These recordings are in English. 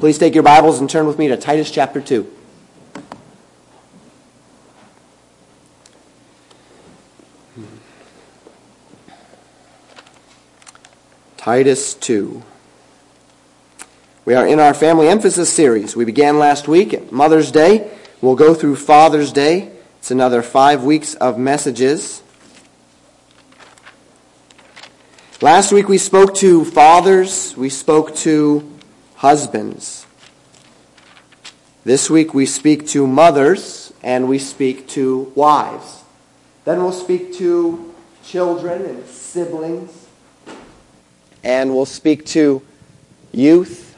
Please take your Bibles and turn with me to Titus chapter 2. Titus 2. We are in our family emphasis series. We began last week at Mother's Day. We'll go through Father's Day. It's another five weeks of messages. Last week we spoke to fathers, we spoke to husbands. This week we speak to mothers and we speak to wives. Then we'll speak to children and siblings. And we'll speak to youth,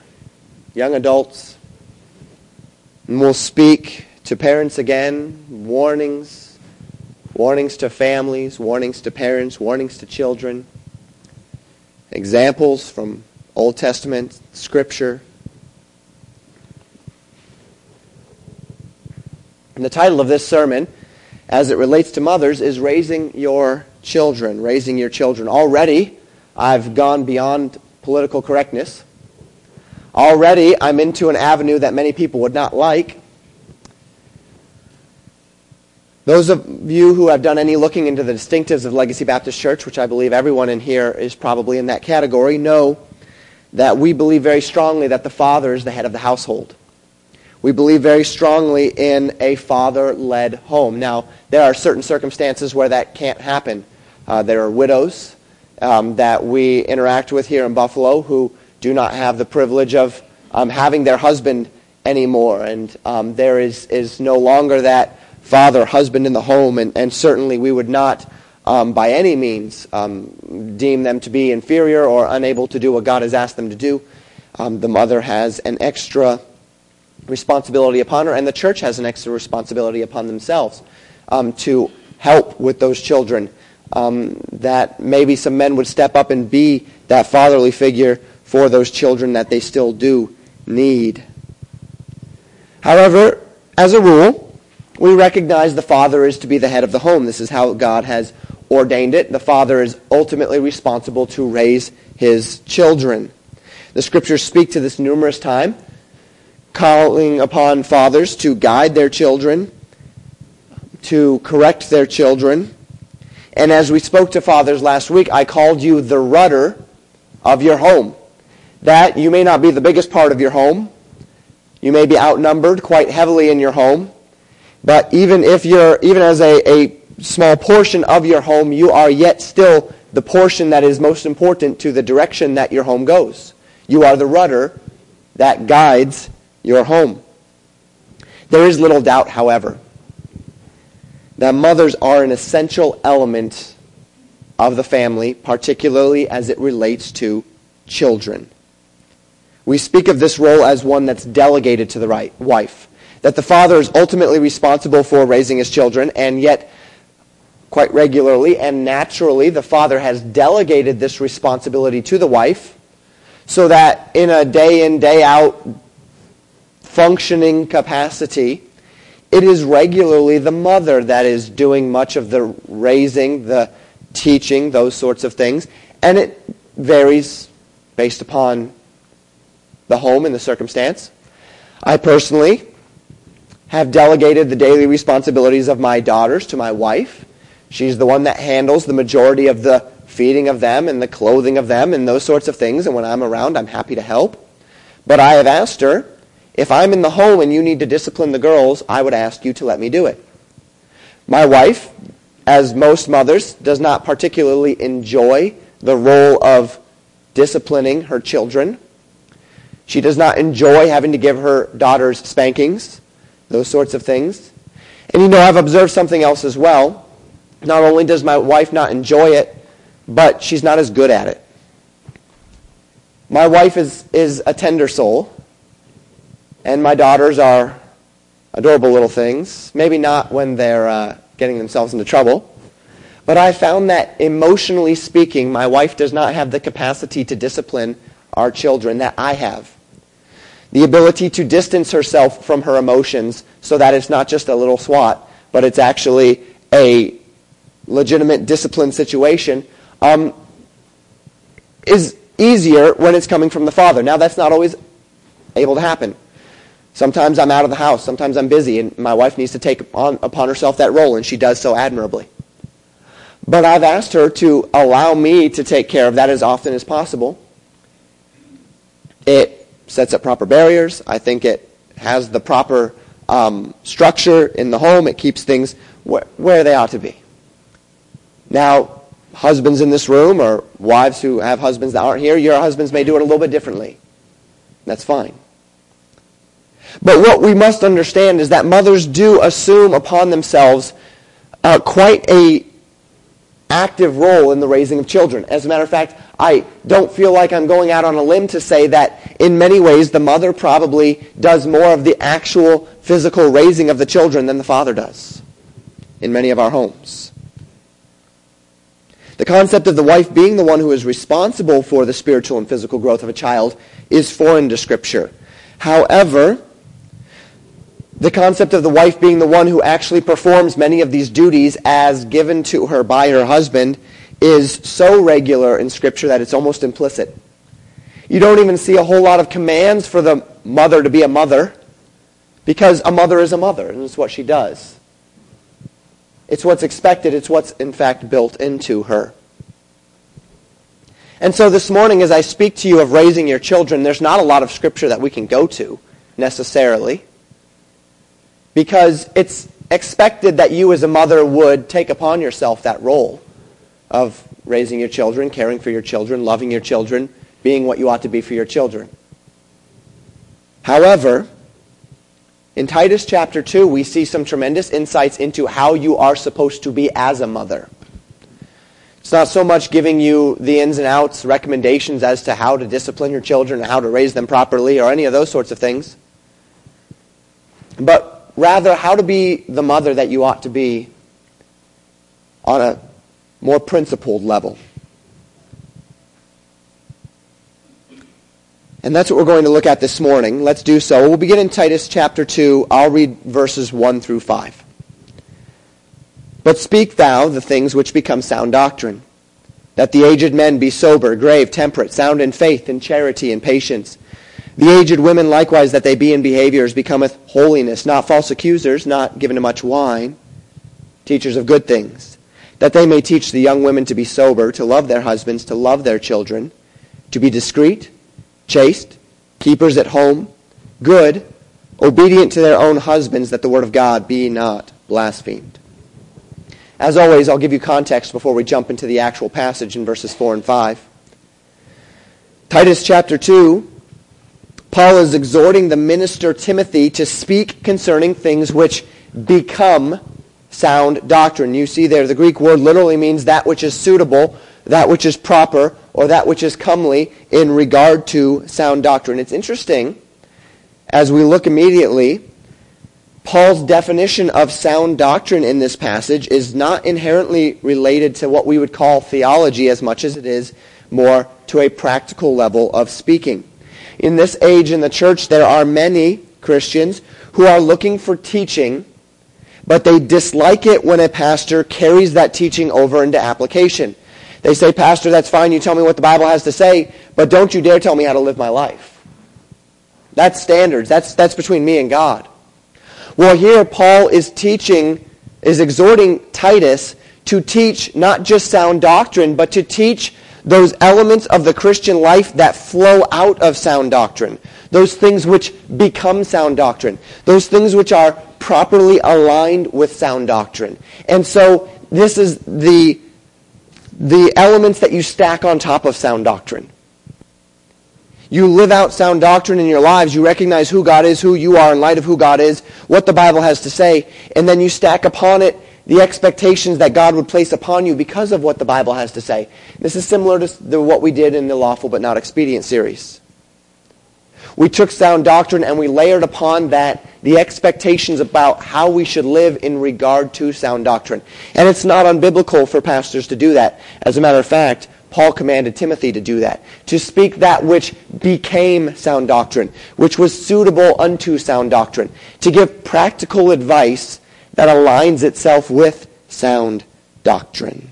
young adults. And we'll speak to parents again, warnings, warnings to families, warnings to parents, warnings to children, examples from Old Testament scripture. And the title of this sermon, as it relates to mothers, is Raising Your Children. Raising Your Children. Already, I've gone beyond political correctness. Already, I'm into an avenue that many people would not like. Those of you who have done any looking into the distinctives of Legacy Baptist Church, which I believe everyone in here is probably in that category, know that we believe very strongly that the father is the head of the household. We believe very strongly in a father-led home. Now, there are certain circumstances where that can't happen. Uh, there are widows um, that we interact with here in Buffalo who do not have the privilege of um, having their husband anymore, and um, there is, is no longer that father, husband in the home, and, and certainly we would not um, by any means um, deem them to be inferior or unable to do what God has asked them to do. Um, the mother has an extra responsibility upon her, and the church has an extra responsibility upon themselves um, to help with those children. Um, that maybe some men would step up and be that fatherly figure for those children that they still do need. However, as a rule, we recognize the father is to be the head of the home. This is how God has ordained it. The father is ultimately responsible to raise his children. The scriptures speak to this numerous times, calling upon fathers to guide their children, to correct their children. And as we spoke to fathers last week, I called you the rudder of your home. That you may not be the biggest part of your home. You may be outnumbered quite heavily in your home. But even if you're, even as a, a small portion of your home, you are yet still the portion that is most important to the direction that your home goes. You are the rudder that guides your home. There is little doubt, however, that mothers are an essential element of the family, particularly as it relates to children. We speak of this role as one that's delegated to the right, wife. That the father is ultimately responsible for raising his children, and yet quite regularly and naturally, the father has delegated this responsibility to the wife so that in a day in, day out functioning capacity, it is regularly the mother that is doing much of the raising, the teaching, those sorts of things. And it varies based upon the home and the circumstance. I personally have delegated the daily responsibilities of my daughters to my wife. She's the one that handles the majority of the feeding of them and the clothing of them and those sorts of things. And when I'm around, I'm happy to help. But I have asked her, if I'm in the home and you need to discipline the girls, I would ask you to let me do it. My wife, as most mothers, does not particularly enjoy the role of disciplining her children. She does not enjoy having to give her daughters spankings, those sorts of things. And you know, I've observed something else as well. Not only does my wife not enjoy it, but she's not as good at it. My wife is, is a tender soul, and my daughters are adorable little things. Maybe not when they're uh, getting themselves into trouble. But I found that emotionally speaking, my wife does not have the capacity to discipline our children that I have. The ability to distance herself from her emotions so that it's not just a little swat, but it's actually a legitimate discipline situation um, is easier when it's coming from the father. Now, that's not always able to happen. Sometimes I'm out of the house. Sometimes I'm busy, and my wife needs to take on, upon herself that role, and she does so admirably. But I've asked her to allow me to take care of that as often as possible. It sets up proper barriers. I think it has the proper um, structure in the home. It keeps things wh- where they ought to be. Now, husbands in this room or wives who have husbands that aren't here, your husbands may do it a little bit differently. That's fine. But what we must understand is that mothers do assume upon themselves uh, quite a active role in the raising of children. As a matter of fact, I don't feel like I'm going out on a limb to say that in many ways the mother probably does more of the actual physical raising of the children than the father does in many of our homes. The concept of the wife being the one who is responsible for the spiritual and physical growth of a child is foreign to Scripture. However, the concept of the wife being the one who actually performs many of these duties as given to her by her husband is so regular in Scripture that it's almost implicit. You don't even see a whole lot of commands for the mother to be a mother because a mother is a mother, and it's what she does. It's what's expected. It's what's, in fact, built into her. And so this morning, as I speak to you of raising your children, there's not a lot of Scripture that we can go to necessarily because it's expected that you as a mother would take upon yourself that role of raising your children, caring for your children, loving your children, being what you ought to be for your children. However, in Titus chapter 2, we see some tremendous insights into how you are supposed to be as a mother. It's not so much giving you the ins and outs, recommendations as to how to discipline your children and how to raise them properly or any of those sorts of things. But rather how to be the mother that you ought to be on a more principled level. And that's what we're going to look at this morning. Let's do so. We'll begin in Titus chapter 2. I'll read verses 1 through 5. But speak thou the things which become sound doctrine, that the aged men be sober, grave, temperate, sound in faith, in charity, and patience. The aged women likewise that they be in behaviors becometh holiness, not false accusers, not given to much wine, teachers of good things, that they may teach the young women to be sober, to love their husbands, to love their children, to be discreet, chaste, keepers at home, good, obedient to their own husbands, that the word of God be not blasphemed. As always, I'll give you context before we jump into the actual passage in verses 4 and 5. Titus chapter 2 Paul is exhorting the minister Timothy to speak concerning things which become sound doctrine. You see there, the Greek word literally means that which is suitable, that which is proper, or that which is comely in regard to sound doctrine. It's interesting, as we look immediately, Paul's definition of sound doctrine in this passage is not inherently related to what we would call theology as much as it is more to a practical level of speaking in this age in the church, there are many Christians who are looking for teaching, but they dislike it when a pastor carries that teaching over into application. They say, Pastor, that's fine. You tell me what the Bible has to say, but don't you dare tell me how to live my life. That's standards. That's, that's between me and God. Well, here Paul is teaching, is exhorting Titus to teach not just sound doctrine, but to teach those elements of the Christian life that flow out of sound doctrine, those things which become sound doctrine, those things which are properly aligned with sound doctrine. And so this is the, the elements that you stack on top of sound doctrine. You live out sound doctrine in your lives. You recognize who God is, who you are in light of who God is, what the Bible has to say, and then you stack upon it the expectations that God would place upon you because of what the Bible has to say. This is similar to what we did in the Lawful But Not Expedient series. We took sound doctrine and we layered upon that the expectations about how we should live in regard to sound doctrine. And it's not unbiblical for pastors to do that. As a matter of fact, Paul commanded Timothy to do that, to speak that which became sound doctrine, which was suitable unto sound doctrine, to give practical advice that aligns itself with sound doctrine.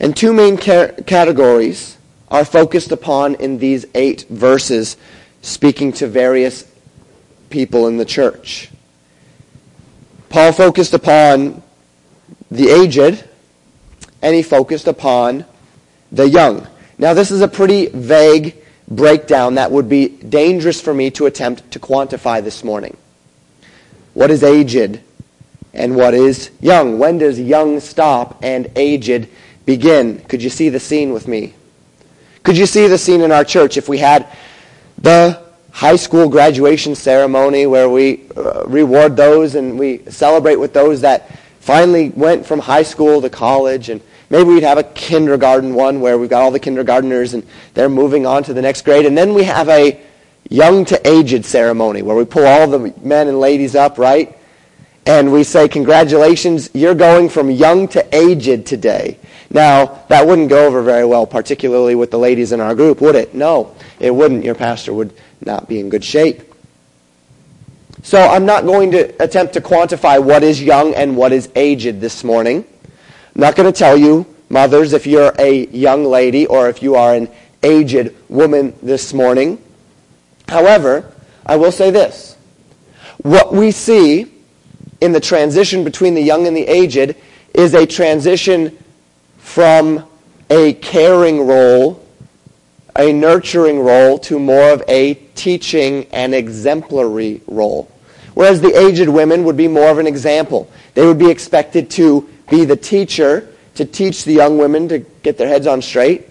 And two main categories are focused upon in these eight verses speaking to various people in the church. Paul focused upon the aged, and he focused upon the young. Now, this is a pretty vague breakdown that would be dangerous for me to attempt to quantify this morning. What is aged and what is young? When does young stop and aged begin? Could you see the scene with me? Could you see the scene in our church if we had the high school graduation ceremony where we uh, reward those and we celebrate with those that finally went from high school to college? And maybe we'd have a kindergarten one where we've got all the kindergarteners and they're moving on to the next grade. And then we have a young to aged ceremony where we pull all the men and ladies up right and we say congratulations you're going from young to aged today now that wouldn't go over very well particularly with the ladies in our group would it no it wouldn't your pastor would not be in good shape so I'm not going to attempt to quantify what is young and what is aged this morning. I'm not going to tell you, mothers, if you're a young lady or if you are an aged woman this morning. However, I will say this. What we see in the transition between the young and the aged is a transition from a caring role, a nurturing role, to more of a teaching and exemplary role whereas the aged women would be more of an example. They would be expected to be the teacher, to teach the young women to get their heads on straight.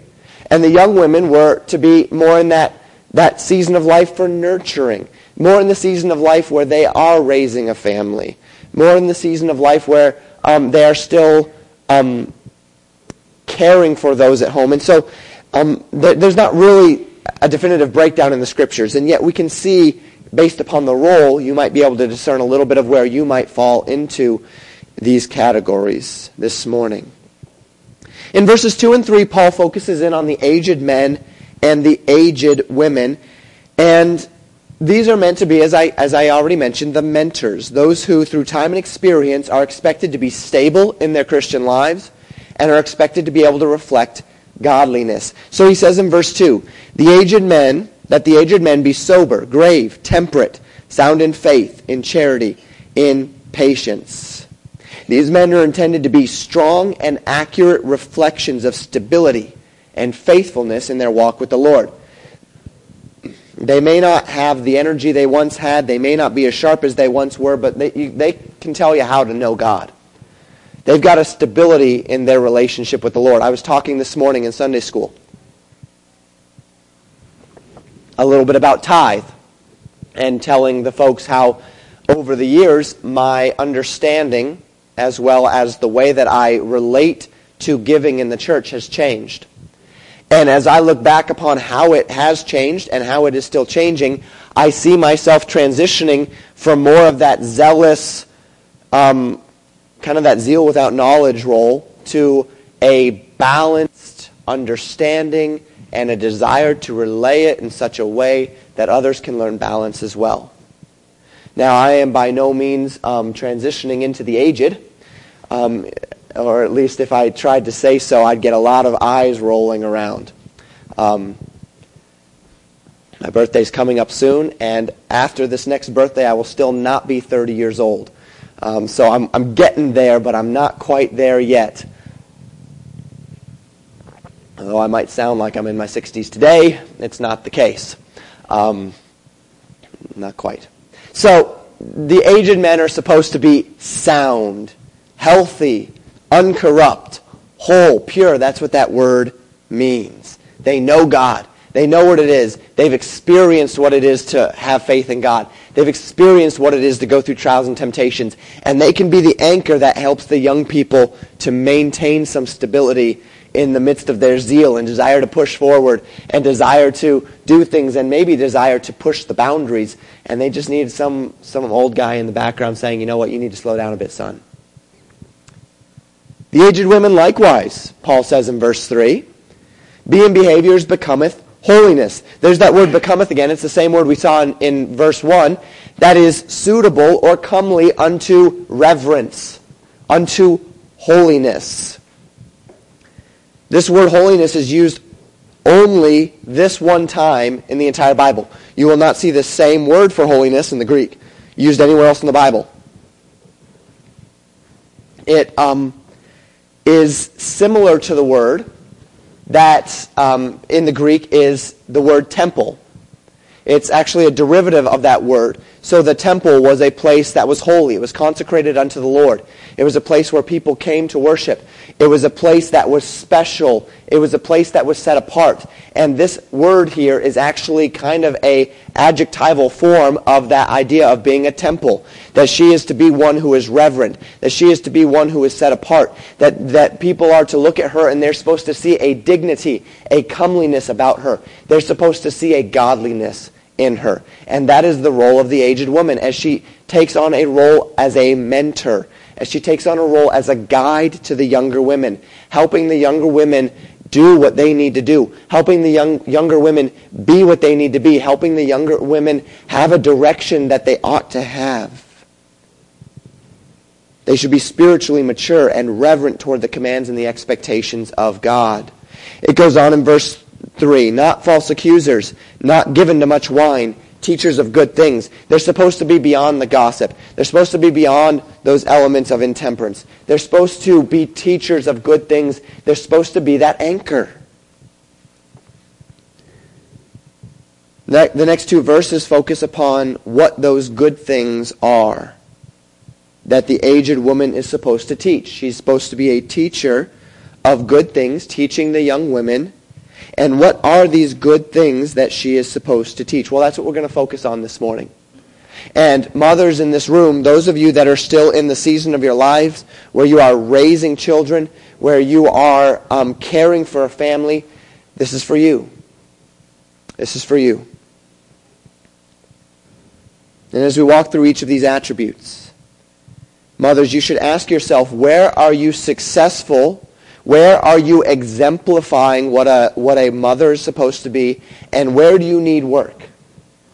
And the young women were to be more in that, that season of life for nurturing, more in the season of life where they are raising a family, more in the season of life where um, they are still um, caring for those at home. And so um, th- there's not really a definitive breakdown in the scriptures, and yet we can see based upon the role, you might be able to discern a little bit of where you might fall into these categories this morning. In verses 2 and 3, Paul focuses in on the aged men and the aged women. And these are meant to be, as I, as I already mentioned, the mentors, those who, through time and experience, are expected to be stable in their Christian lives and are expected to be able to reflect godliness. So he says in verse 2 The aged men that the aged men be sober, grave, temperate, sound in faith, in charity, in patience. These men are intended to be strong and accurate reflections of stability and faithfulness in their walk with the Lord. They may not have the energy they once had. They may not be as sharp as they once were, but they, you, they can tell you how to know God. They've got a stability in their relationship with the Lord. I was talking this morning in Sunday school a little bit about tithe and telling the folks how over the years my understanding as well as the way that I relate to giving in the church has changed. And as I look back upon how it has changed and how it is still changing, I see myself transitioning from more of that zealous, um, kind of that zeal without knowledge role to a balanced understanding and a desire to relay it in such a way that others can learn balance as well. Now, I am by no means um, transitioning into the aged, um, or at least if I tried to say so, I'd get a lot of eyes rolling around. Um, my birthday's coming up soon, and after this next birthday, I will still not be 30 years old. Um, so I'm, I'm getting there, but I'm not quite there yet. Although I might sound like I'm in my 60s today, it's not the case. Um, not quite. So, the aged men are supposed to be sound, healthy, uncorrupt, whole, pure. That's what that word means. They know God. They know what it is. They've experienced what it is to have faith in God. They've experienced what it is to go through trials and temptations. And they can be the anchor that helps the young people to maintain some stability in the midst of their zeal and desire to push forward and desire to do things and maybe desire to push the boundaries. And they just need some, some old guy in the background saying, you know what, you need to slow down a bit, son. The aged women likewise, Paul says in verse 3, be in behaviors becometh holiness. There's that word becometh again. It's the same word we saw in, in verse 1. That is suitable or comely unto reverence, unto holiness. This word holiness is used only this one time in the entire Bible. You will not see the same word for holiness in the Greek used anywhere else in the Bible. It um, is similar to the word that um, in the Greek is the word temple. It's actually a derivative of that word. So the temple was a place that was holy. It was consecrated unto the Lord. It was a place where people came to worship. It was a place that was special. It was a place that was set apart. And this word here is actually kind of a adjectival form of that idea of being a temple. That she is to be one who is reverent. That she is to be one who is set apart. That, that people are to look at her and they're supposed to see a dignity, a comeliness about her. They're supposed to see a godliness in her. And that is the role of the aged woman as she takes on a role as a mentor, as she takes on a role as a guide to the younger women, helping the younger women do what they need to do, helping the young, younger women be what they need to be, helping the younger women have a direction that they ought to have. They should be spiritually mature and reverent toward the commands and the expectations of God. It goes on in verse 3. Not false accusers, not given to much wine, teachers of good things. They're supposed to be beyond the gossip. They're supposed to be beyond those elements of intemperance. They're supposed to be teachers of good things. They're supposed to be that anchor. The next two verses focus upon what those good things are that the aged woman is supposed to teach. She's supposed to be a teacher of good things, teaching the young women and what are these good things that she is supposed to teach? Well, that's what we're going to focus on this morning. And mothers in this room, those of you that are still in the season of your lives where you are raising children, where you are um, caring for a family, this is for you. This is for you. And as we walk through each of these attributes, mothers, you should ask yourself, where are you successful where are you exemplifying what a, what a mother is supposed to be? And where do you need work?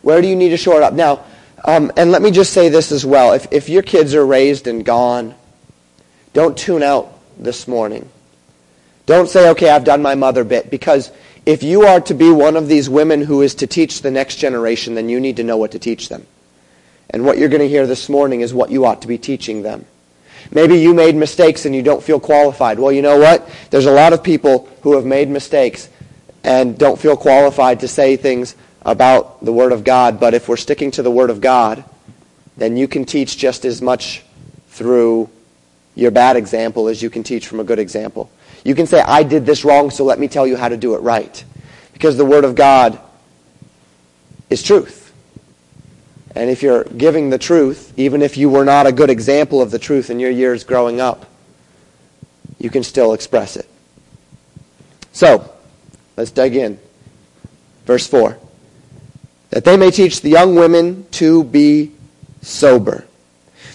Where do you need to shore it up? Now, um, and let me just say this as well. If, if your kids are raised and gone, don't tune out this morning. Don't say, okay, I've done my mother bit. Because if you are to be one of these women who is to teach the next generation, then you need to know what to teach them. And what you're going to hear this morning is what you ought to be teaching them. Maybe you made mistakes and you don't feel qualified. Well, you know what? There's a lot of people who have made mistakes and don't feel qualified to say things about the Word of God. But if we're sticking to the Word of God, then you can teach just as much through your bad example as you can teach from a good example. You can say, I did this wrong, so let me tell you how to do it right. Because the Word of God is truth. And if you're giving the truth, even if you were not a good example of the truth in your years growing up, you can still express it. So, let's dig in. Verse 4. That they may teach the young women to be sober.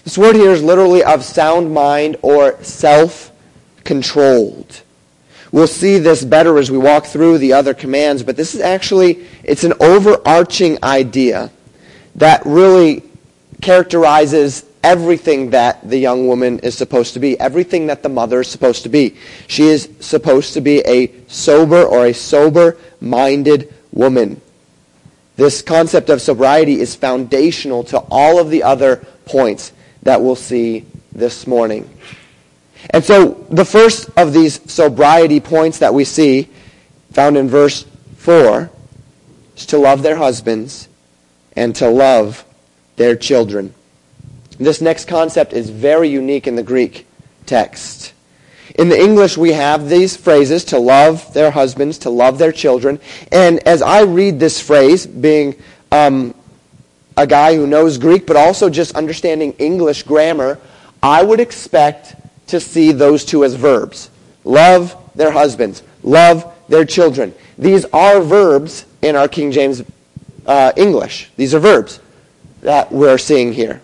This word here is literally of sound mind or self-controlled. We'll see this better as we walk through the other commands, but this is actually, it's an overarching idea that really characterizes everything that the young woman is supposed to be, everything that the mother is supposed to be. She is supposed to be a sober or a sober-minded woman. This concept of sobriety is foundational to all of the other points that we'll see this morning. And so the first of these sobriety points that we see, found in verse 4, is to love their husbands and to love their children. This next concept is very unique in the Greek text. In the English, we have these phrases to love their husbands, to love their children. And as I read this phrase, being um, a guy who knows Greek, but also just understanding English grammar, I would expect to see those two as verbs. Love their husbands, love their children. These are verbs in our King James uh, English. These are verbs that we're seeing here.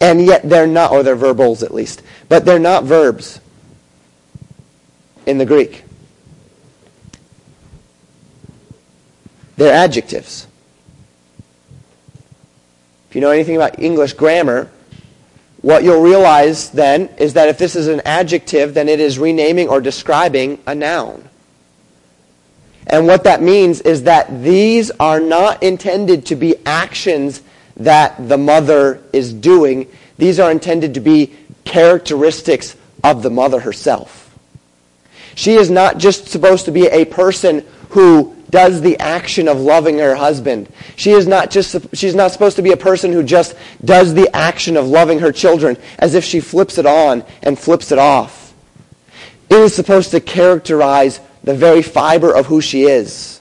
And yet they're not, or they're verbals at least, but they're not verbs in the Greek. They're adjectives. If you know anything about English grammar, what you'll realize then is that if this is an adjective, then it is renaming or describing a noun. And what that means is that these are not intended to be actions that the mother is doing. These are intended to be characteristics of the mother herself. She is not just supposed to be a person who does the action of loving her husband. She is not just she's not supposed to be a person who just does the action of loving her children as if she flips it on and flips it off. It is supposed to characterize the very fiber of who she is.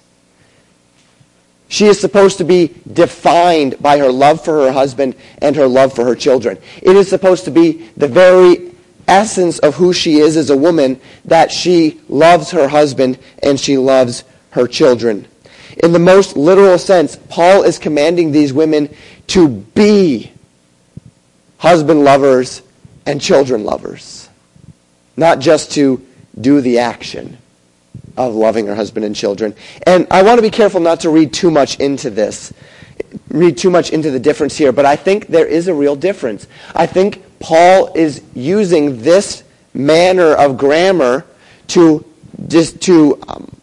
She is supposed to be defined by her love for her husband and her love for her children. It is supposed to be the very essence of who she is as a woman that she loves her husband and she loves her children. In the most literal sense, Paul is commanding these women to be husband lovers and children lovers, not just to do the action of loving her husband and children. And I want to be careful not to read too much into this, read too much into the difference here, but I think there is a real difference. I think Paul is using this manner of grammar to, to um,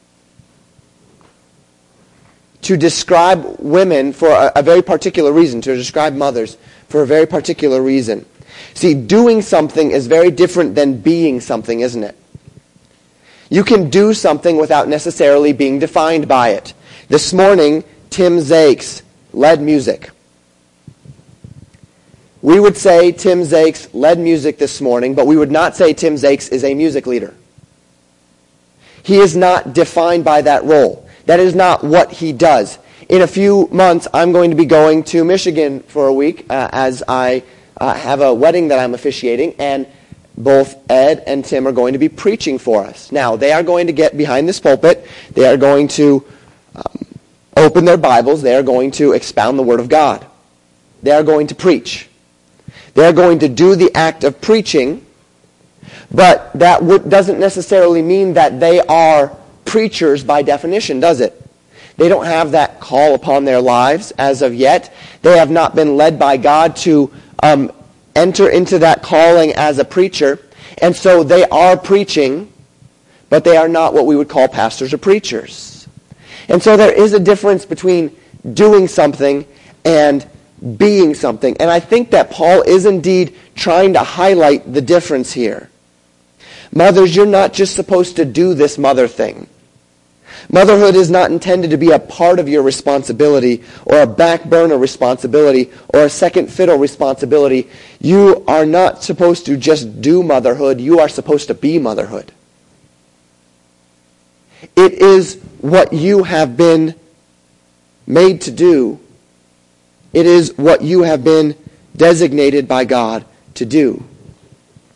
to describe women for a, a, very particular reason, to describe mothers for a very particular reason. See, doing something is very different than being something, isn't it? You can do something without necessarily being defined by it. This morning, Tim Zakes led music. We would say Tim Zakes led music this morning, but we would not say Tim Zakes is a music leader. He is not defined by that role. That is not what he does. In a few months, I'm going to be going to Michigan for a week uh, as I uh, have a wedding that I'm officiating, and both Ed and Tim are going to be preaching for us. Now, they are going to get behind this pulpit. They are going to um, open their Bibles. They are going to expound the Word of God. They are going to preach. They are going to do the act of preaching, but that doesn't necessarily mean that they are preachers by definition, does it? They don't have that call upon their lives as of yet. They have not been led by God to um, enter into that calling as a preacher. And so they are preaching, but they are not what we would call pastors or preachers. And so there is a difference between doing something and being something. And I think that Paul is indeed trying to highlight the difference here. Mothers, you're not just supposed to do this mother thing. Motherhood is not intended to be a part of your responsibility or a back burner responsibility or a second fiddle responsibility. You are not supposed to just do motherhood. You are supposed to be motherhood. It is what you have been made to do. It is what you have been designated by God to do.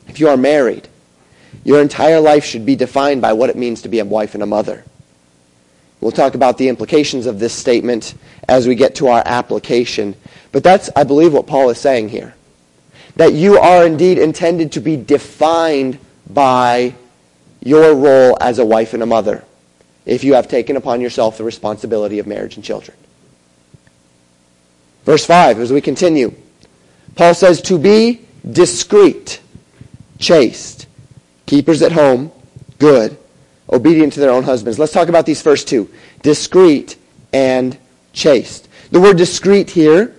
If you are married, your entire life should be defined by what it means to be a wife and a mother. We'll talk about the implications of this statement as we get to our application. But that's, I believe, what Paul is saying here. That you are indeed intended to be defined by your role as a wife and a mother if you have taken upon yourself the responsibility of marriage and children. Verse 5, as we continue, Paul says, to be discreet, chaste, keepers at home, good, obedient to their own husbands. Let's talk about these first two discreet and chaste. The word discreet here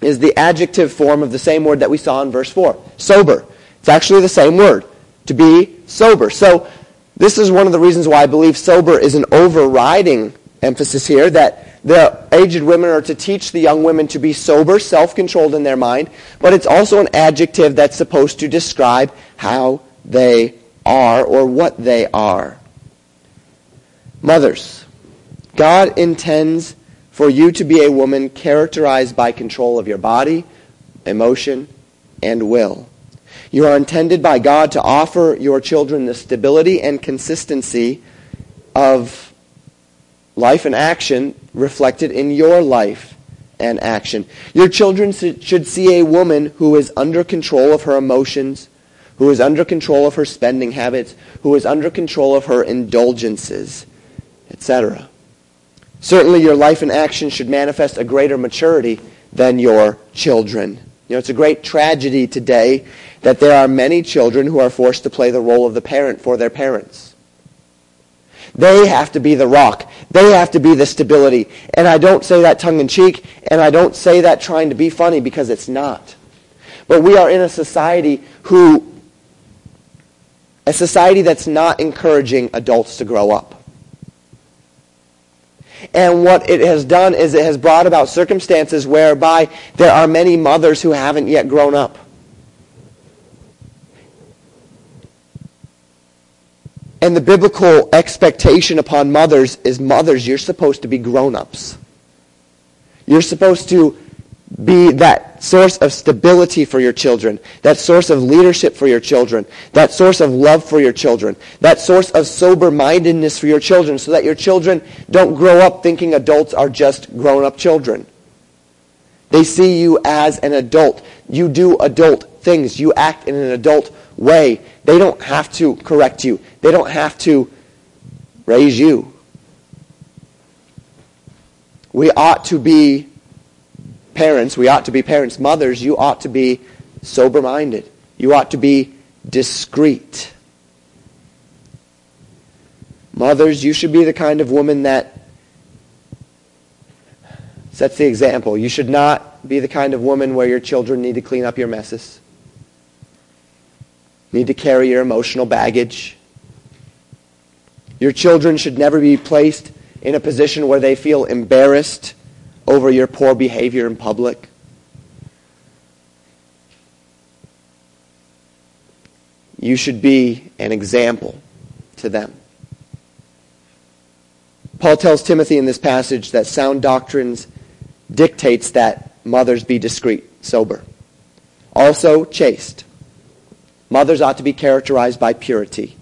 is the adjective form of the same word that we saw in verse 4 sober. It's actually the same word to be sober. So, this is one of the reasons why I believe sober is an overriding emphasis here that the aged women are to teach the young women to be sober, self controlled in their mind, but it's also an adjective that's supposed to describe how they are or what they are. Mothers, God intends for you to be a woman characterized by control of your body, emotion, and will. You are intended by God to offer your children the stability and consistency of life and action reflected in your life and action. Your children should see a woman who is under control of her emotions, who is under control of her spending habits, who is under control of her indulgences, etc. Certainly your life and action should manifest a greater maturity than your children. You know, it's a great tragedy today that there are many children who are forced to play the role of the parent for their parents. They have to be the rock. They have to be the stability. And I don't say that tongue in cheek, and I don't say that trying to be funny because it's not. But we are in a society who, a society that's not encouraging adults to grow up. And what it has done is it has brought about circumstances whereby there are many mothers who haven't yet grown up. And the biblical expectation upon mothers is mothers, you're supposed to be grown-ups. You're supposed to be that source of stability for your children, that source of leadership for your children, that source of love for your children, that source of sober-mindedness for your children so that your children don't grow up thinking adults are just grown-up children. They see you as an adult. You do adult things. You act in an adult way. They don't have to correct you. They don't have to raise you. We ought to be parents. We ought to be parents. Mothers, you ought to be sober-minded. You ought to be discreet. Mothers, you should be the kind of woman that sets the example. You should not be the kind of woman where your children need to clean up your messes need to carry your emotional baggage. Your children should never be placed in a position where they feel embarrassed over your poor behavior in public. You should be an example to them. Paul tells Timothy in this passage that sound doctrines dictates that mothers be discreet, sober, also chaste. Mothers ought to be characterized by purity.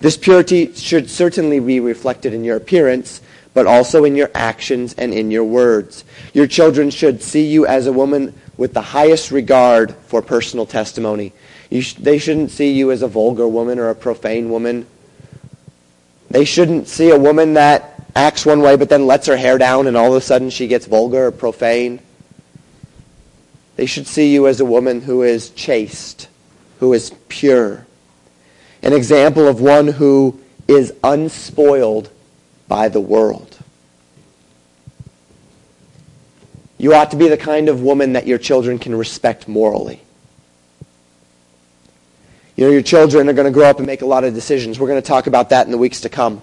This purity should certainly be reflected in your appearance, but also in your actions and in your words. Your children should see you as a woman with the highest regard for personal testimony. Sh- they shouldn't see you as a vulgar woman or a profane woman. They shouldn't see a woman that acts one way but then lets her hair down and all of a sudden she gets vulgar or profane. They should see you as a woman who is chaste who is pure. An example of one who is unspoiled by the world. You ought to be the kind of woman that your children can respect morally. You know, your children are going to grow up and make a lot of decisions. We're going to talk about that in the weeks to come.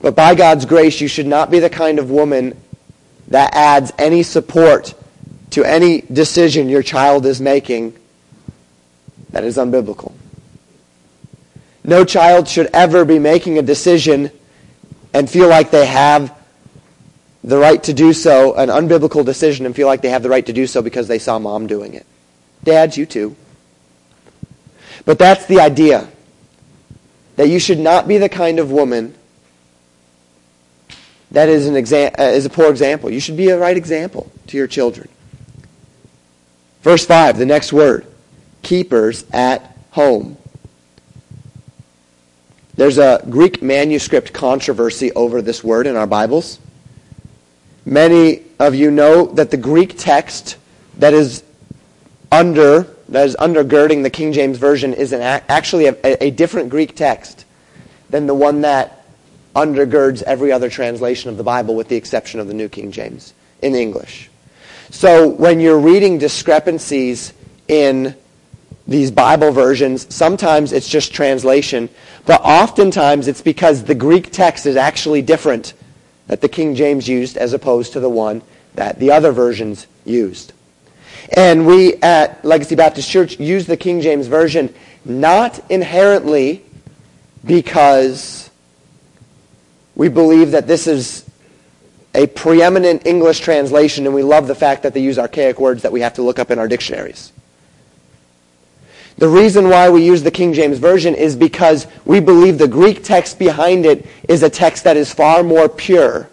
But by God's grace, you should not be the kind of woman that adds any support to any decision your child is making that is unbiblical. No child should ever be making a decision and feel like they have the right to do so, an unbiblical decision, and feel like they have the right to do so because they saw mom doing it. Dads, you too. But that's the idea. That you should not be the kind of woman that is, an exa- uh, is a poor example. You should be a right example to your children. Verse 5, the next word. Keepers at home. There's a Greek manuscript controversy over this word in our Bibles. Many of you know that the Greek text that is under that is undergirding the King James version is an, actually a, a different Greek text than the one that undergirds every other translation of the Bible with the exception of the New King James in English. So when you're reading discrepancies in these Bible versions, sometimes it's just translation, but oftentimes it's because the Greek text is actually different that the King James used as opposed to the one that the other versions used. And we at Legacy Baptist Church use the King James Version not inherently because we believe that this is a preeminent English translation, and we love the fact that they use archaic words that we have to look up in our dictionaries. The reason why we use the King James Version is because we believe the Greek text behind it is a text that is far more pure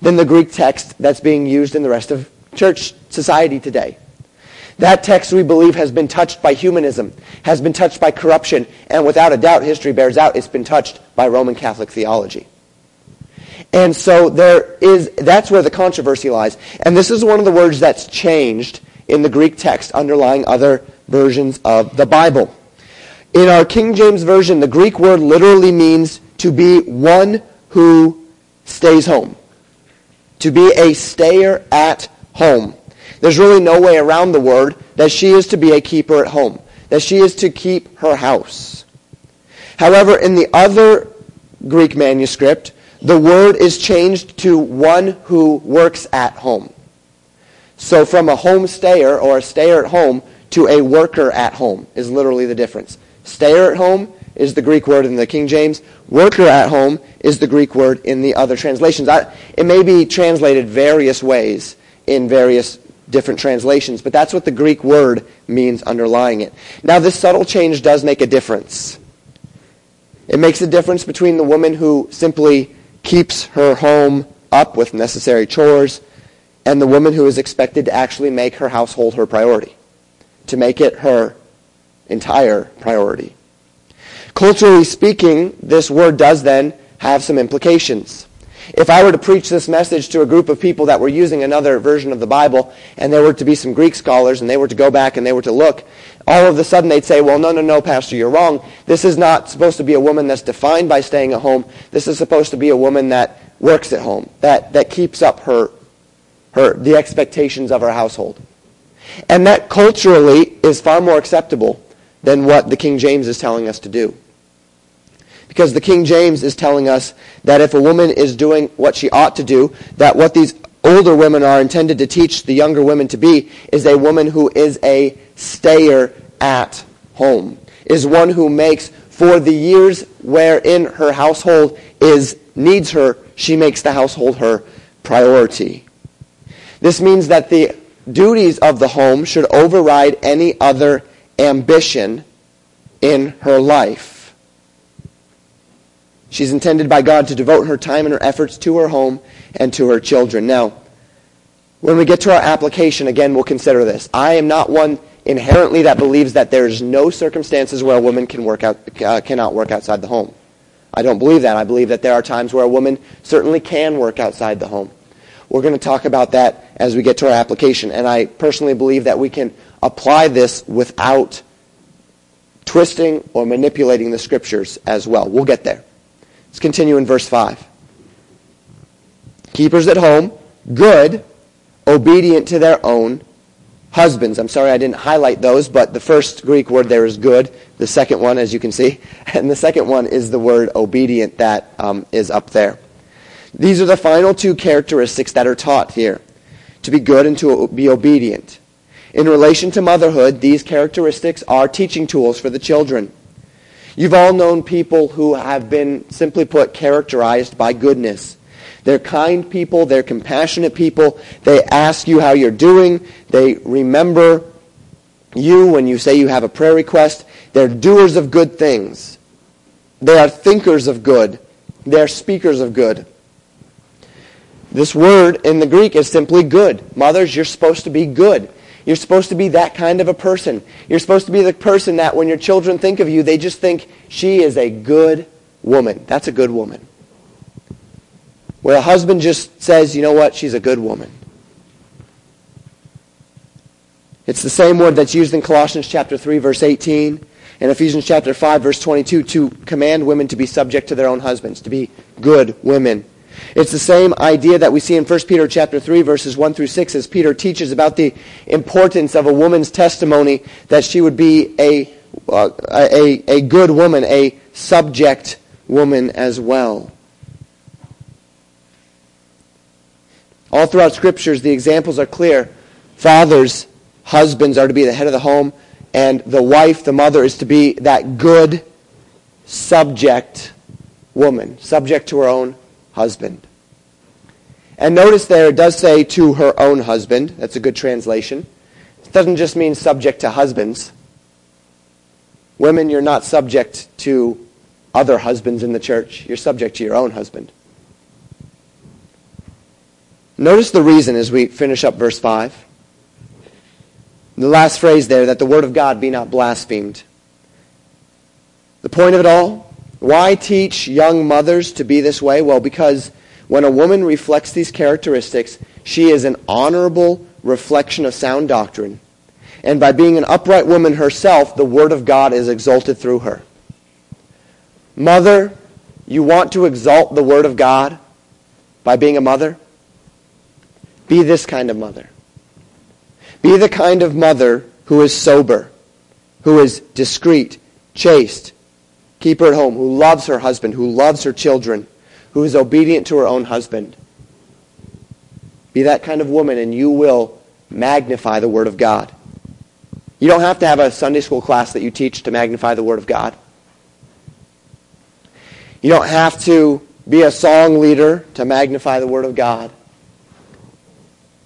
than the Greek text that's being used in the rest of church society today. That text, we believe, has been touched by humanism, has been touched by corruption, and without a doubt, history bears out, it's been touched by Roman Catholic theology. And so there is, that's where the controversy lies. And this is one of the words that's changed in the Greek text underlying other versions of the Bible. In our King James Version, the Greek word literally means to be one who stays home. To be a stayer at home. There's really no way around the word that she is to be a keeper at home, that she is to keep her house. However, in the other Greek manuscript, the word is changed to one who works at home. So from a home stayer or a stayer at home to a worker at home is literally the difference. Stayer at home is the Greek word in the King James. Worker at home is the Greek word in the other translations. I, it may be translated various ways in various different translations, but that's what the Greek word means underlying it. Now, this subtle change does make a difference. It makes a difference between the woman who simply keeps her home up with necessary chores and the woman who is expected to actually make her household her priority, to make it her entire priority. Culturally speaking, this word does then have some implications. If I were to preach this message to a group of people that were using another version of the Bible, and there were to be some Greek scholars, and they were to go back and they were to look, all of a sudden they'd say, well, no, no, no, Pastor, you're wrong. This is not supposed to be a woman that's defined by staying at home. This is supposed to be a woman that works at home, that, that keeps up her, her, the expectations of her household. And that culturally is far more acceptable than what the King James is telling us to do. Because the King James is telling us that if a woman is doing what she ought to do, that what these older women are intended to teach the younger women to be is a woman who is a stayer at home, is one who makes for the years wherein her household is needs her, she makes the household her priority. This means that the duties of the home should override any other ambition in her life. She's intended by God to devote her time and her efforts to her home and to her children. Now, when we get to our application, again, we'll consider this. I am not one inherently that believes that there's no circumstances where a woman can work out, uh, cannot work outside the home. I don't believe that. I believe that there are times where a woman certainly can work outside the home. We're going to talk about that as we get to our application. And I personally believe that we can apply this without twisting or manipulating the scriptures as well. We'll get there. Let's continue in verse 5. Keepers at home, good, obedient to their own husbands. I'm sorry I didn't highlight those, but the first Greek word there is good. The second one, as you can see, and the second one is the word obedient that um, is up there. These are the final two characteristics that are taught here to be good and to be obedient. In relation to motherhood, these characteristics are teaching tools for the children. You've all known people who have been, simply put, characterized by goodness. They're kind people. They're compassionate people. They ask you how you're doing. They remember you when you say you have a prayer request. They're doers of good things. They are thinkers of good. They're speakers of good. This word in the Greek is simply good. Mothers, you're supposed to be good. You're supposed to be that kind of a person. You're supposed to be the person that when your children think of you, they just think, she is a good woman. That's a good woman. Where a husband just says, you know what, she's a good woman. It's the same word that's used in Colossians chapter 3, verse 18, and Ephesians chapter 5, verse 22, to command women to be subject to their own husbands, to be good women. It's the same idea that we see in 1 Peter chapter 3 verses 1 through 6 as Peter teaches about the importance of a woman's testimony that she would be a, uh, a, a good woman, a subject woman as well. All throughout scriptures, the examples are clear. Fathers, husbands are to be the head of the home, and the wife, the mother, is to be that good subject woman, subject to her own husband. And notice there it does say to her own husband. That's a good translation. It doesn't just mean subject to husbands. Women, you're not subject to other husbands in the church. You're subject to your own husband. Notice the reason as we finish up verse 5. The last phrase there, that the word of God be not blasphemed. The point of it all, why teach young mothers to be this way? Well, because when a woman reflects these characteristics, she is an honorable reflection of sound doctrine. And by being an upright woman herself, the Word of God is exalted through her. Mother, you want to exalt the Word of God by being a mother? Be this kind of mother. Be the kind of mother who is sober, who is discreet, chaste, keep her at home, who loves her husband, who loves her children, who is obedient to her own husband. Be that kind of woman, and you will magnify the Word of God. You don't have to have a Sunday school class that you teach to magnify the Word of God. You don't have to be a song leader to magnify the Word of God.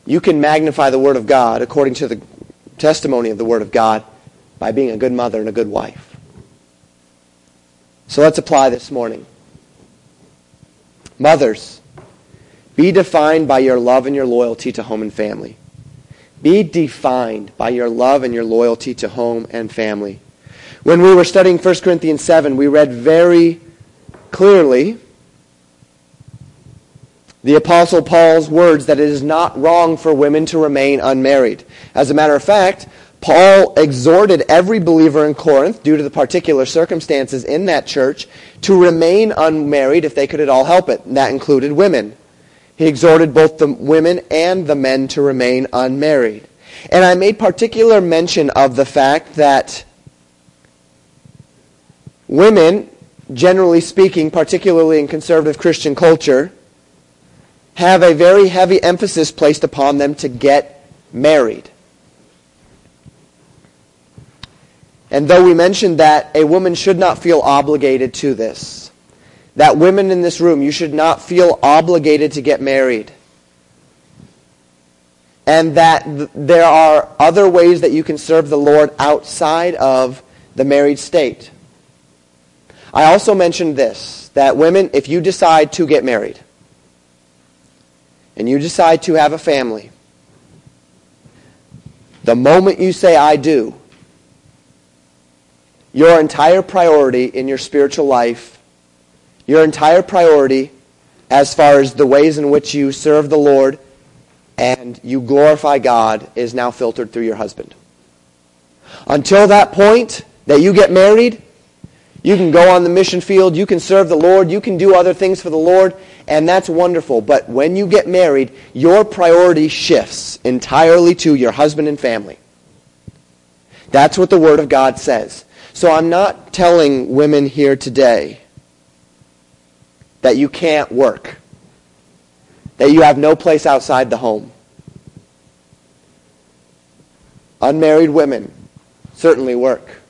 You can magnify the Word of God according to the testimony of the Word of God by being a good mother and a good wife. So let's apply this morning. Mothers, be defined by your love and your loyalty to home and family. Be defined by your love and your loyalty to home and family. When we were studying 1 Corinthians 7, we read very clearly the Apostle Paul's words that it is not wrong for women to remain unmarried. As a matter of fact, Paul exhorted every believer in Corinth, due to the particular circumstances in that church, to remain unmarried if they could at all help it. And that included women. He exhorted both the women and the men to remain unmarried. And I made particular mention of the fact that women, generally speaking, particularly in conservative Christian culture, have a very heavy emphasis placed upon them to get married. And though we mentioned that a woman should not feel obligated to this, that women in this room, you should not feel obligated to get married. And that th- there are other ways that you can serve the Lord outside of the married state. I also mentioned this, that women, if you decide to get married, and you decide to have a family, the moment you say, I do, your entire priority in your spiritual life your entire priority as far as the ways in which you serve the Lord and you glorify God is now filtered through your husband. Until that point that you get married, you can go on the mission field, you can serve the Lord, you can do other things for the Lord, and that's wonderful. But when you get married, your priority shifts entirely to your husband and family. That's what the Word of God says. So I'm not telling women here today that you can't work, that you have no place outside the home. Unmarried women certainly work.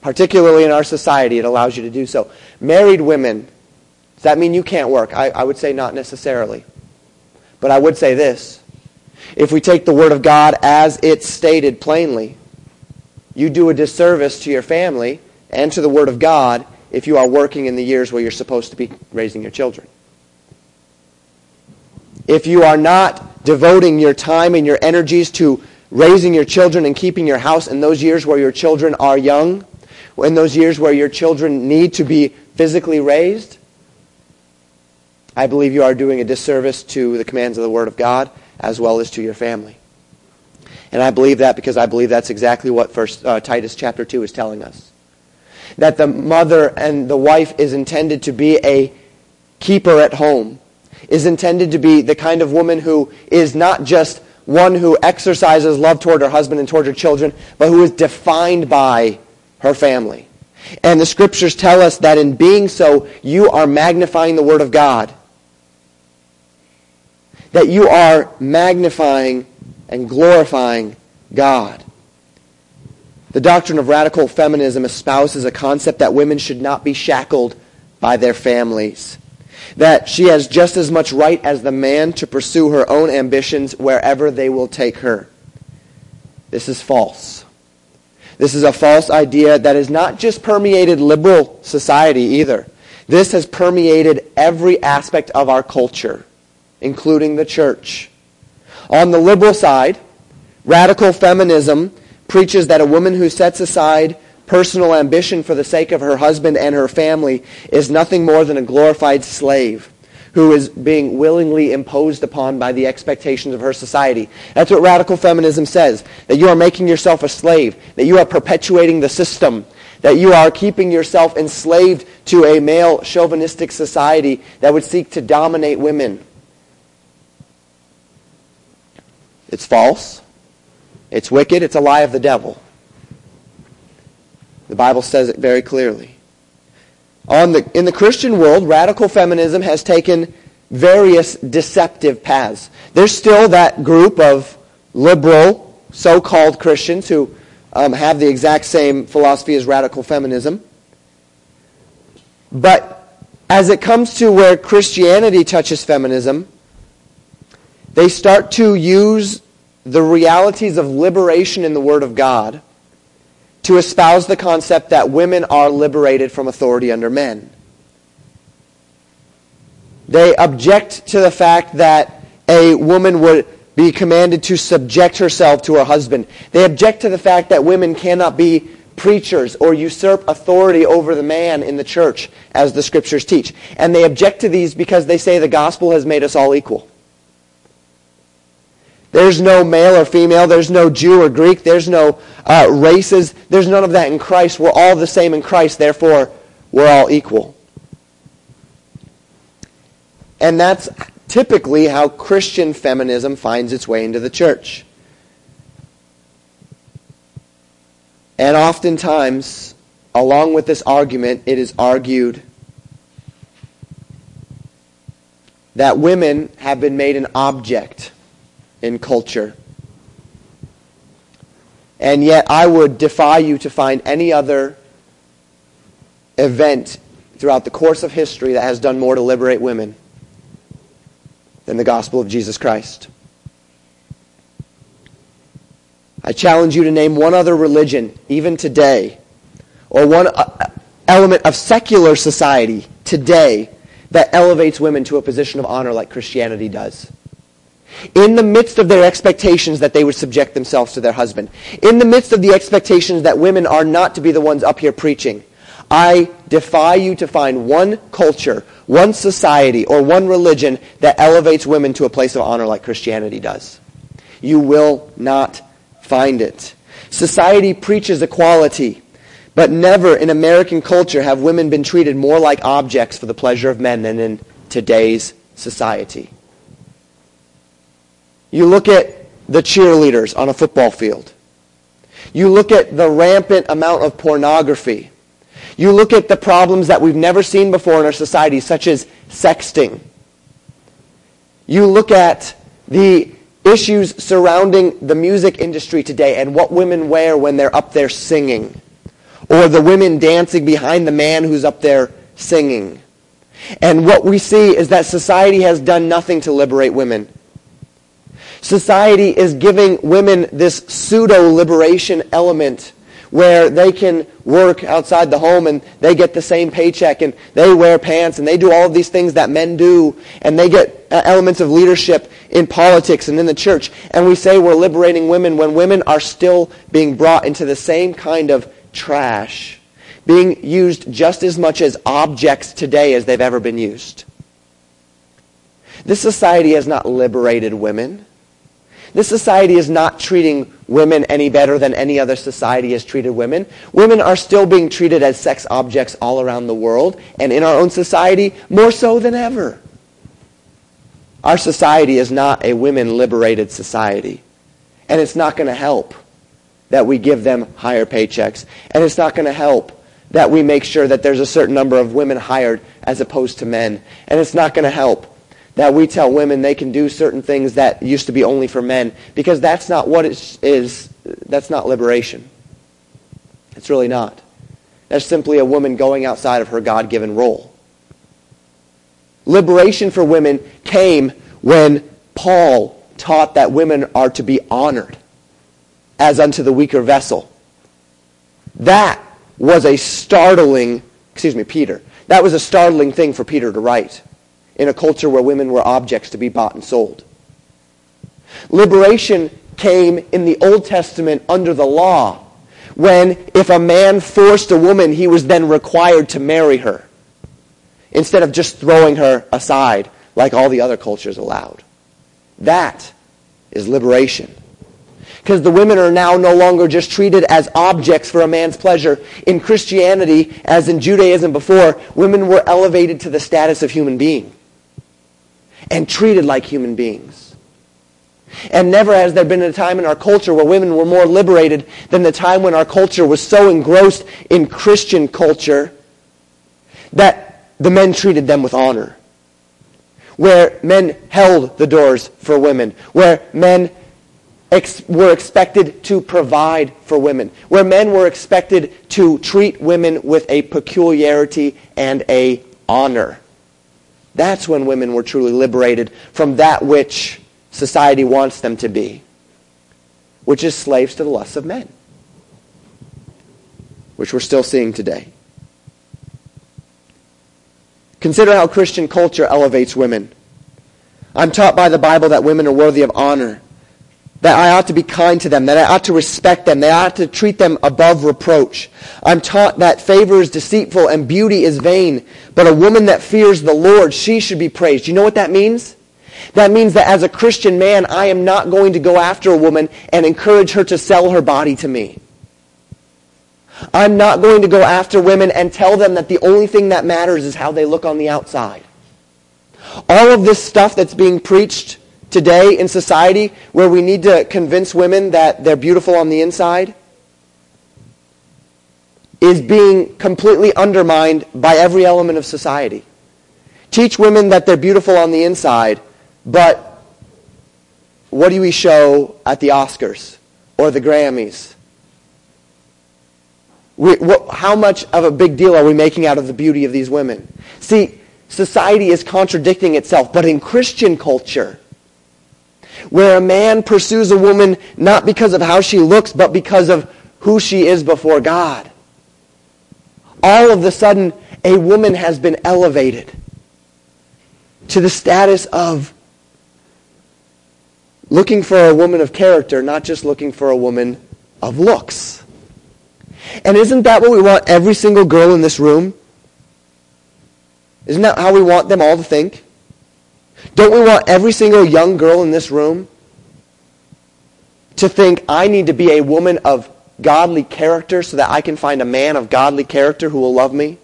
Particularly in our society, it allows you to do so. Married women, does that mean you can't work? I, I would say not necessarily. But I would say this. If we take the Word of God as it's stated plainly, you do a disservice to your family and to the Word of God if you are working in the years where you're supposed to be raising your children. If you are not devoting your time and your energies to raising your children and keeping your house in those years where your children are young, in those years where your children need to be physically raised, I believe you are doing a disservice to the commands of the Word of God as well as to your family. And I believe that because I believe that's exactly what First uh, Titus chapter 2 is telling us that the mother and the wife is intended to be a keeper at home, is intended to be the kind of woman who is not just one who exercises love toward her husband and toward her children, but who is defined by her family. And the scriptures tell us that in being so, you are magnifying the Word of God. That you are magnifying and glorifying God. The doctrine of radical feminism espouses a concept that women should not be shackled by their families. That she has just as much right as the man to pursue her own ambitions wherever they will take her. This is false. This is a false idea that has not just permeated liberal society either. This has permeated every aspect of our culture, including the church. On the liberal side, radical feminism preaches that a woman who sets aside personal ambition for the sake of her husband and her family is nothing more than a glorified slave who is being willingly imposed upon by the expectations of her society. That's what radical feminism says, that you are making yourself a slave, that you are perpetuating the system, that you are keeping yourself enslaved to a male chauvinistic society that would seek to dominate women. It's false. It's wicked. It's a lie of the devil. The Bible says it very clearly. The, in the Christian world, radical feminism has taken various deceptive paths. There's still that group of liberal, so-called Christians who um, have the exact same philosophy as radical feminism. But as it comes to where Christianity touches feminism, they start to use the realities of liberation in the Word of God to espouse the concept that women are liberated from authority under men. They object to the fact that a woman would be commanded to subject herself to her husband. They object to the fact that women cannot be preachers or usurp authority over the man in the church, as the scriptures teach. And they object to these because they say the gospel has made us all equal. There's no male or female. There's no Jew or Greek. There's no uh, races. There's none of that in Christ. We're all the same in Christ. Therefore, we're all equal. And that's typically how Christian feminism finds its way into the church. And oftentimes, along with this argument, it is argued that women have been made an object in culture. And yet, I would defy you to find any other event throughout the course of history that has done more to liberate women than the gospel of Jesus Christ. I challenge you to name one other religion, even today, or one uh, element of secular society today that elevates women to a position of honor like Christianity does in the midst of their expectations that they would subject themselves to their husband, in the midst of the expectations that women are not to be the ones up here preaching, I defy you to find one culture, one society, or one religion that elevates women to a place of honor like Christianity does. You will not find it. Society preaches equality, but never in American culture have women been treated more like objects for the pleasure of men than in today's society. You look at the cheerleaders on a football field. You look at the rampant amount of pornography. You look at the problems that we've never seen before in our society, such as sexting. You look at the issues surrounding the music industry today and what women wear when they're up there singing. Or the women dancing behind the man who's up there singing. And what we see is that society has done nothing to liberate women. Society is giving women this pseudo-liberation element where they can work outside the home and they get the same paycheck and they wear pants and they do all of these things that men do and they get uh, elements of leadership in politics and in the church. And we say we're liberating women when women are still being brought into the same kind of trash, being used just as much as objects today as they've ever been used. This society has not liberated women. This society is not treating women any better than any other society has treated women. Women are still being treated as sex objects all around the world, and in our own society, more so than ever. Our society is not a women-liberated society, and it's not going to help that we give them higher paychecks, and it's not going to help that we make sure that there's a certain number of women hired as opposed to men, and it's not going to help that we tell women they can do certain things that used to be only for men because that's not what it is that's not liberation. It's really not. That's simply a woman going outside of her god-given role. Liberation for women came when paul taught that women are to be honored as unto the weaker vessel. That was a startling excuse me peter. That was a startling thing for peter to write in a culture where women were objects to be bought and sold. Liberation came in the Old Testament under the law, when if a man forced a woman, he was then required to marry her, instead of just throwing her aside like all the other cultures allowed. That is liberation. Because the women are now no longer just treated as objects for a man's pleasure. In Christianity, as in Judaism before, women were elevated to the status of human being and treated like human beings. And never has there been a time in our culture where women were more liberated than the time when our culture was so engrossed in Christian culture that the men treated them with honor. Where men held the doors for women. Where men ex- were expected to provide for women. Where men were expected to treat women with a peculiarity and a honor. That's when women were truly liberated from that which society wants them to be, which is slaves to the lusts of men, which we're still seeing today. Consider how Christian culture elevates women. I'm taught by the Bible that women are worthy of honor, that I ought to be kind to them, that I ought to respect them, that I ought to treat them above reproach. I'm taught that favor is deceitful and beauty is vain, but a woman that fears the Lord, she should be praised. You know what that means? That means that as a Christian man, I am not going to go after a woman and encourage her to sell her body to me. I'm not going to go after women and tell them that the only thing that matters is how they look on the outside. All of this stuff that's being preached today in society where we need to convince women that they're beautiful on the inside is being completely undermined by every element of society. Teach women that they're beautiful on the inside but what do we show at the Oscars or the Grammys? We, what, how much of a big deal are we making out of the beauty of these women? See, society is contradicting itself, but in Christian culture, where a man pursues a woman not because of how she looks, but because of who she is before God, all of a sudden, a woman has been elevated to the status of looking for a woman of character, not just looking for a woman of looks. And isn't that what we want every single girl in this room? Isn't that how we want them all to think? Don't we want every single young girl in this room to think, I need to be a woman of godly character so that I can find a man of godly character who will love me?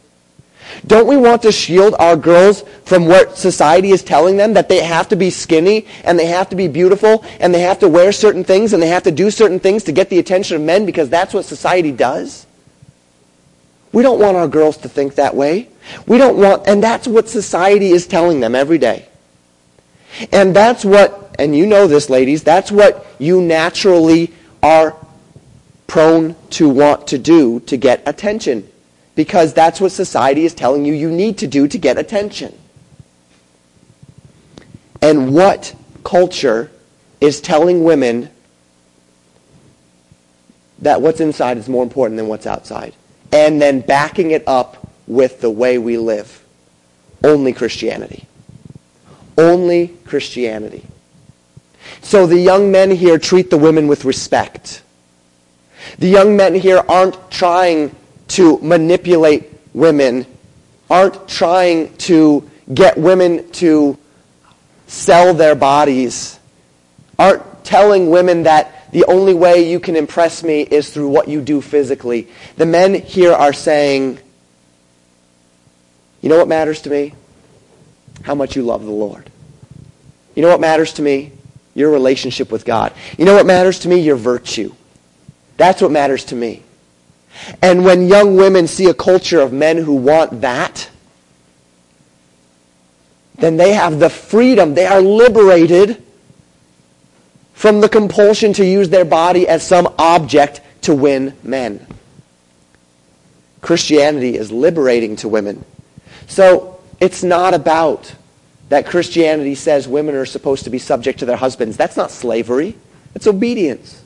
Don't we want to shield our girls from what society is telling them that they have to be skinny and they have to be beautiful and they have to wear certain things and they have to do certain things to get the attention of men because that's what society does? We don't want our girls to think that way. We don't want, and that's what society is telling them every day. And that's what, and you know this, ladies, that's what you naturally are prone to want to do to get attention because that's what society is telling you you need to do to get attention. And what culture is telling women that what's inside is more important than what's outside? And then backing it up with the way we live. Only Christianity. Only Christianity. So the young men here treat the women with respect. The young men here aren't trying to manipulate women, aren't trying to get women to sell their bodies, aren't telling women that the only way you can impress me is through what you do physically. The men here are saying, you know what matters to me? How much you love the Lord. You know what matters to me? Your relationship with God. You know what matters to me? Your virtue. That's what matters to me. And when young women see a culture of men who want that, then they have the freedom. They are liberated from the compulsion to use their body as some object to win men. Christianity is liberating to women. So it's not about that Christianity says women are supposed to be subject to their husbands. That's not slavery. It's obedience.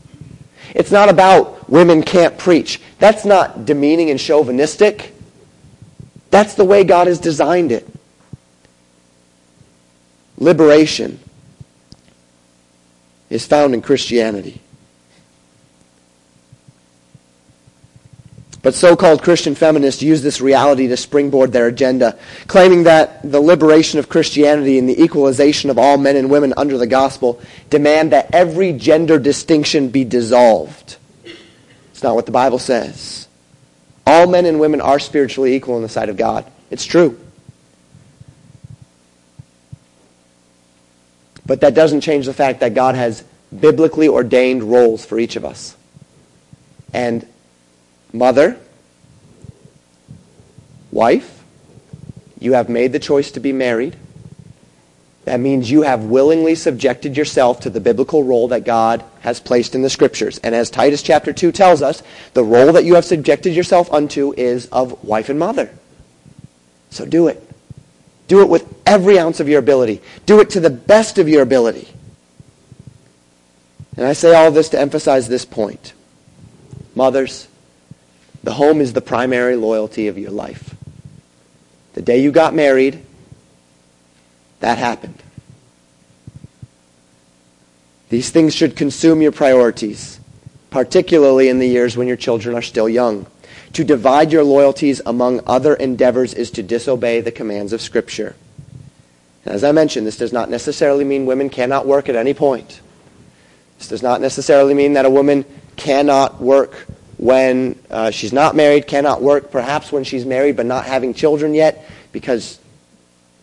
It's not about women can't preach. That's not demeaning and chauvinistic. That's the way God has designed it. Liberation is found in Christianity. But so-called Christian feminists use this reality to springboard their agenda, claiming that the liberation of Christianity and the equalization of all men and women under the gospel demand that every gender distinction be dissolved. It's not what the Bible says. All men and women are spiritually equal in the sight of God. It's true. But that doesn't change the fact that God has biblically ordained roles for each of us. And Mother, wife, you have made the choice to be married. That means you have willingly subjected yourself to the biblical role that God has placed in the scriptures. And as Titus chapter 2 tells us, the role that you have subjected yourself unto is of wife and mother. So do it. Do it with every ounce of your ability. Do it to the best of your ability. And I say all this to emphasize this point. Mothers, the home is the primary loyalty of your life. The day you got married, that happened. These things should consume your priorities, particularly in the years when your children are still young. To divide your loyalties among other endeavors is to disobey the commands of Scripture. as I mentioned, this does not necessarily mean women cannot work at any point. This does not necessarily mean that a woman cannot work when uh, she's not married, cannot work perhaps when she's married but not having children yet because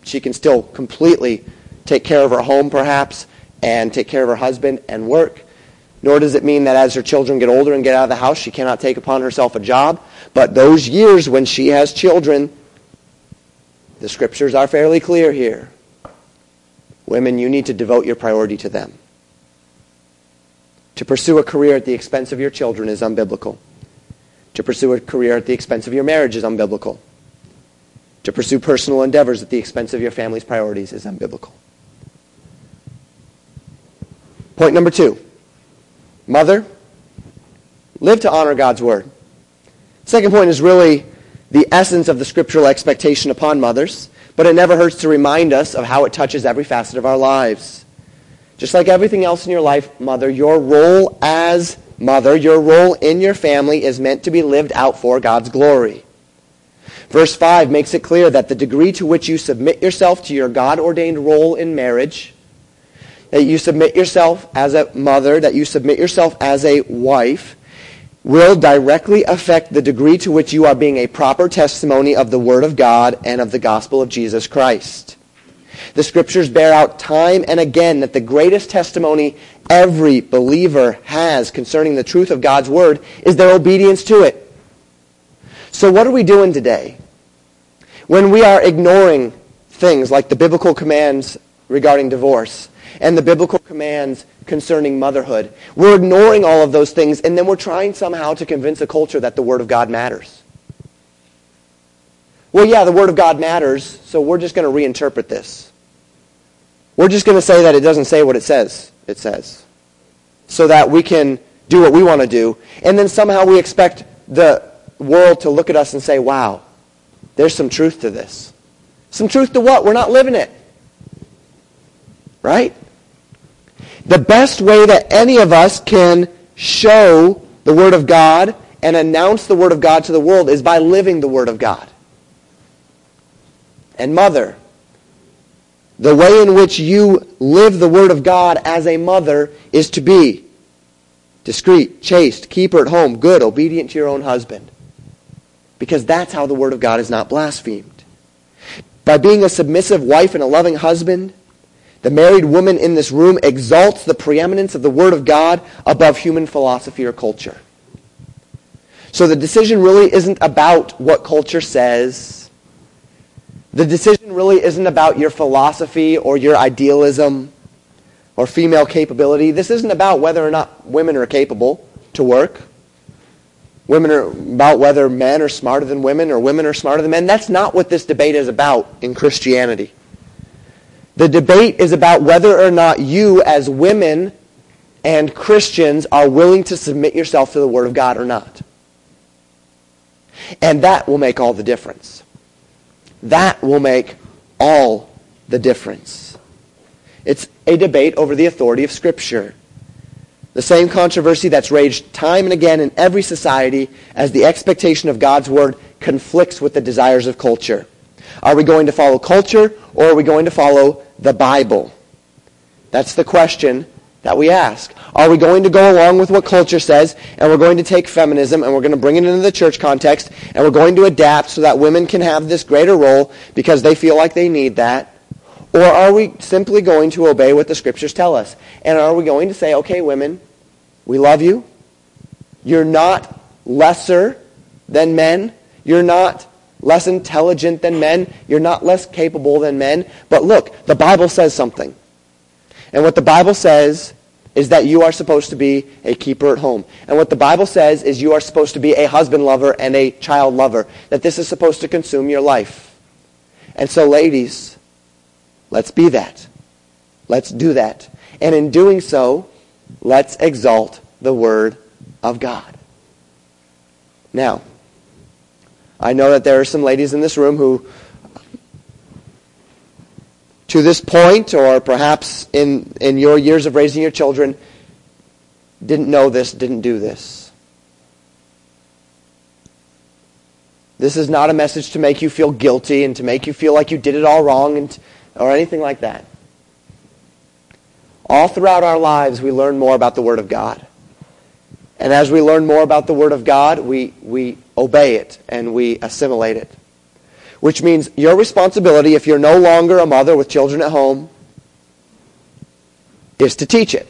she can still completely take care of her home perhaps and take care of her husband and work. Nor does it mean that as her children get older and get out of the house, she cannot take upon herself a job. But those years when she has children, the scriptures are fairly clear here. Women, you need to devote your priority to them. To pursue a career at the expense of your children is unbiblical. To pursue a career at the expense of your marriage is unbiblical. To pursue personal endeavors at the expense of your family's priorities is unbiblical. Point number two. Mother, live to honor God's word. Second point is really the essence of the scriptural expectation upon mothers, but it never hurts to remind us of how it touches every facet of our lives. Just like everything else in your life, mother, your role as mother, your role in your family is meant to be lived out for God's glory. Verse 5 makes it clear that the degree to which you submit yourself to your God-ordained role in marriage, that you submit yourself as a mother, that you submit yourself as a wife, will directly affect the degree to which you are being a proper testimony of the Word of God and of the gospel of Jesus Christ. The scriptures bear out time and again that the greatest testimony every believer has concerning the truth of God's word is their obedience to it. So what are we doing today? When we are ignoring things like the biblical commands regarding divorce and the biblical commands concerning motherhood, we're ignoring all of those things and then we're trying somehow to convince a culture that the Word of God matters. Well, yeah, the Word of God matters, so we're just going to reinterpret this. We're just going to say that it doesn't say what it says it says so that we can do what we want to do. And then somehow we expect the world to look at us and say, wow, there's some truth to this. Some truth to what? We're not living it. Right? The best way that any of us can show the Word of God and announce the Word of God to the world is by living the Word of God. And mother, the way in which you live the Word of God as a mother is to be discreet, chaste, keep her at home, good, obedient to your own husband. Because that's how the Word of God is not blasphemed. By being a submissive wife and a loving husband, the married woman in this room exalts the preeminence of the Word of God above human philosophy or culture. So the decision really isn't about what culture says the decision really isn't about your philosophy or your idealism or female capability. This isn't about whether or not women are capable to work. Women are about whether men are smarter than women or women are smarter than men. That's not what this debate is about in Christianity. The debate is about whether or not you as women and Christians are willing to submit yourself to the Word of God or not. And that will make all the difference. That will make all the difference. It's a debate over the authority of Scripture. The same controversy that's raged time and again in every society as the expectation of God's word conflicts with the desires of culture. Are we going to follow culture or are we going to follow the Bible? That's the question that we ask. Are we going to go along with what culture says and we're going to take feminism and we're going to bring it into the church context and we're going to adapt so that women can have this greater role because they feel like they need that? Or are we simply going to obey what the scriptures tell us? And are we going to say, okay, women, we love you. You're not lesser than men. You're not less intelligent than men. You're not less capable than men. But look, the Bible says something. And what the Bible says is that you are supposed to be a keeper at home. And what the Bible says is you are supposed to be a husband lover and a child lover. That this is supposed to consume your life. And so, ladies, let's be that. Let's do that. And in doing so, let's exalt the Word of God. Now, I know that there are some ladies in this room who to this point, or perhaps in, in your years of raising your children, didn't know this, didn't do this. This is not a message to make you feel guilty and to make you feel like you did it all wrong and, or anything like that. All throughout our lives, we learn more about the Word of God. And as we learn more about the Word of God, we, we obey it and we assimilate it which means your responsibility, if you're no longer a mother with children at home, is to teach it. it.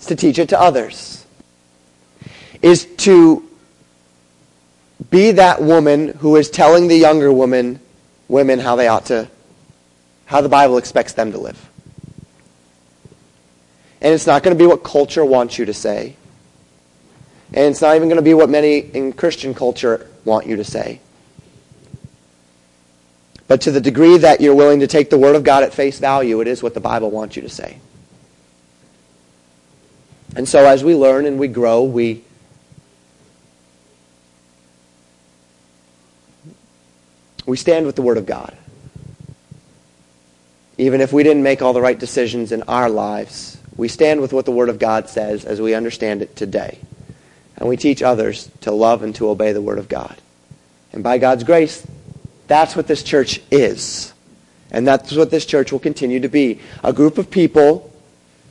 Is to teach it to others. Is to be that woman who is telling the younger woman, women how they ought to, how the Bible expects them to live. And it's not going to be what culture wants you to say. And it's not even going to be what many in Christian culture want you to say. But to the degree that you're willing to take the Word of God at face value, it is what the Bible wants you to say. And so as we learn and we grow, we we stand with the Word of God. Even if we didn't make all the right decisions in our lives, we stand with what the Word of God says as we understand it today. And we teach others to love and to obey the Word of God. And by God's grace, that's what this church is. And that's what this church will continue to be. A group of people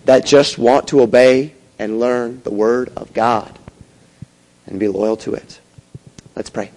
that just want to obey and learn the Word of God and be loyal to it. Let's pray.